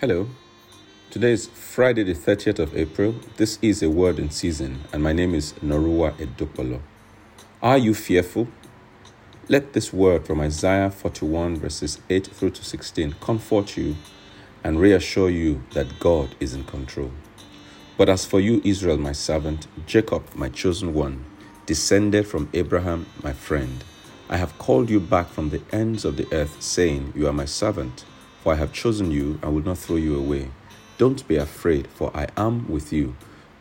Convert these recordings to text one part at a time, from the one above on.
Hello. Today is Friday, the 30th of April. This is a word in season, and my name is Norua Edopolo. Are you fearful? Let this word from Isaiah 41, verses 8 through to 16, comfort you and reassure you that God is in control. But as for you, Israel, my servant, Jacob, my chosen one, descended from Abraham, my friend, I have called you back from the ends of the earth, saying, You are my servant. For I have chosen you and will not throw you away. Don't be afraid, for I am with you.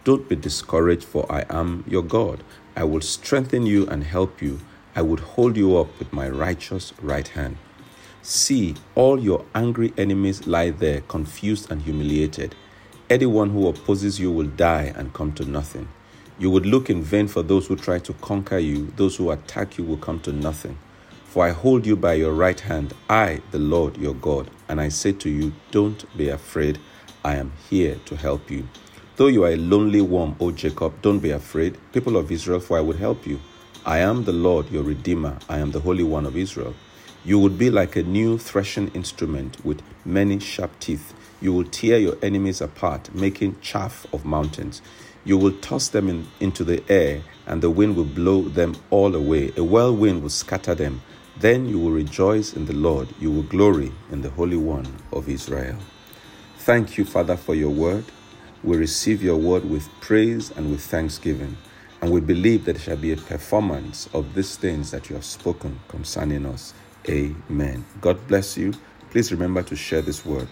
Don't be discouraged, for I am your God. I will strengthen you and help you. I would hold you up with my righteous right hand. See, all your angry enemies lie there, confused and humiliated. Anyone who opposes you will die and come to nothing. You would look in vain for those who try to conquer you, those who attack you will come to nothing. For I hold you by your right hand, I, the Lord your God, and I say to you, Don't be afraid, I am here to help you. Though you are a lonely worm, O Jacob, don't be afraid, people of Israel, for I would help you. I am the Lord your Redeemer, I am the Holy One of Israel. You would be like a new threshing instrument with many sharp teeth. You will tear your enemies apart, making chaff of mountains. You will toss them in, into the air, and the wind will blow them all away. A whirlwind will scatter them. Then you will rejoice in the Lord, you will glory in the Holy One of Israel. Thank you, Father, for your word. We receive your word with praise and with thanksgiving, and we believe that it shall be a performance of these things that you have spoken concerning us. Amen. God bless you. Please remember to share this word.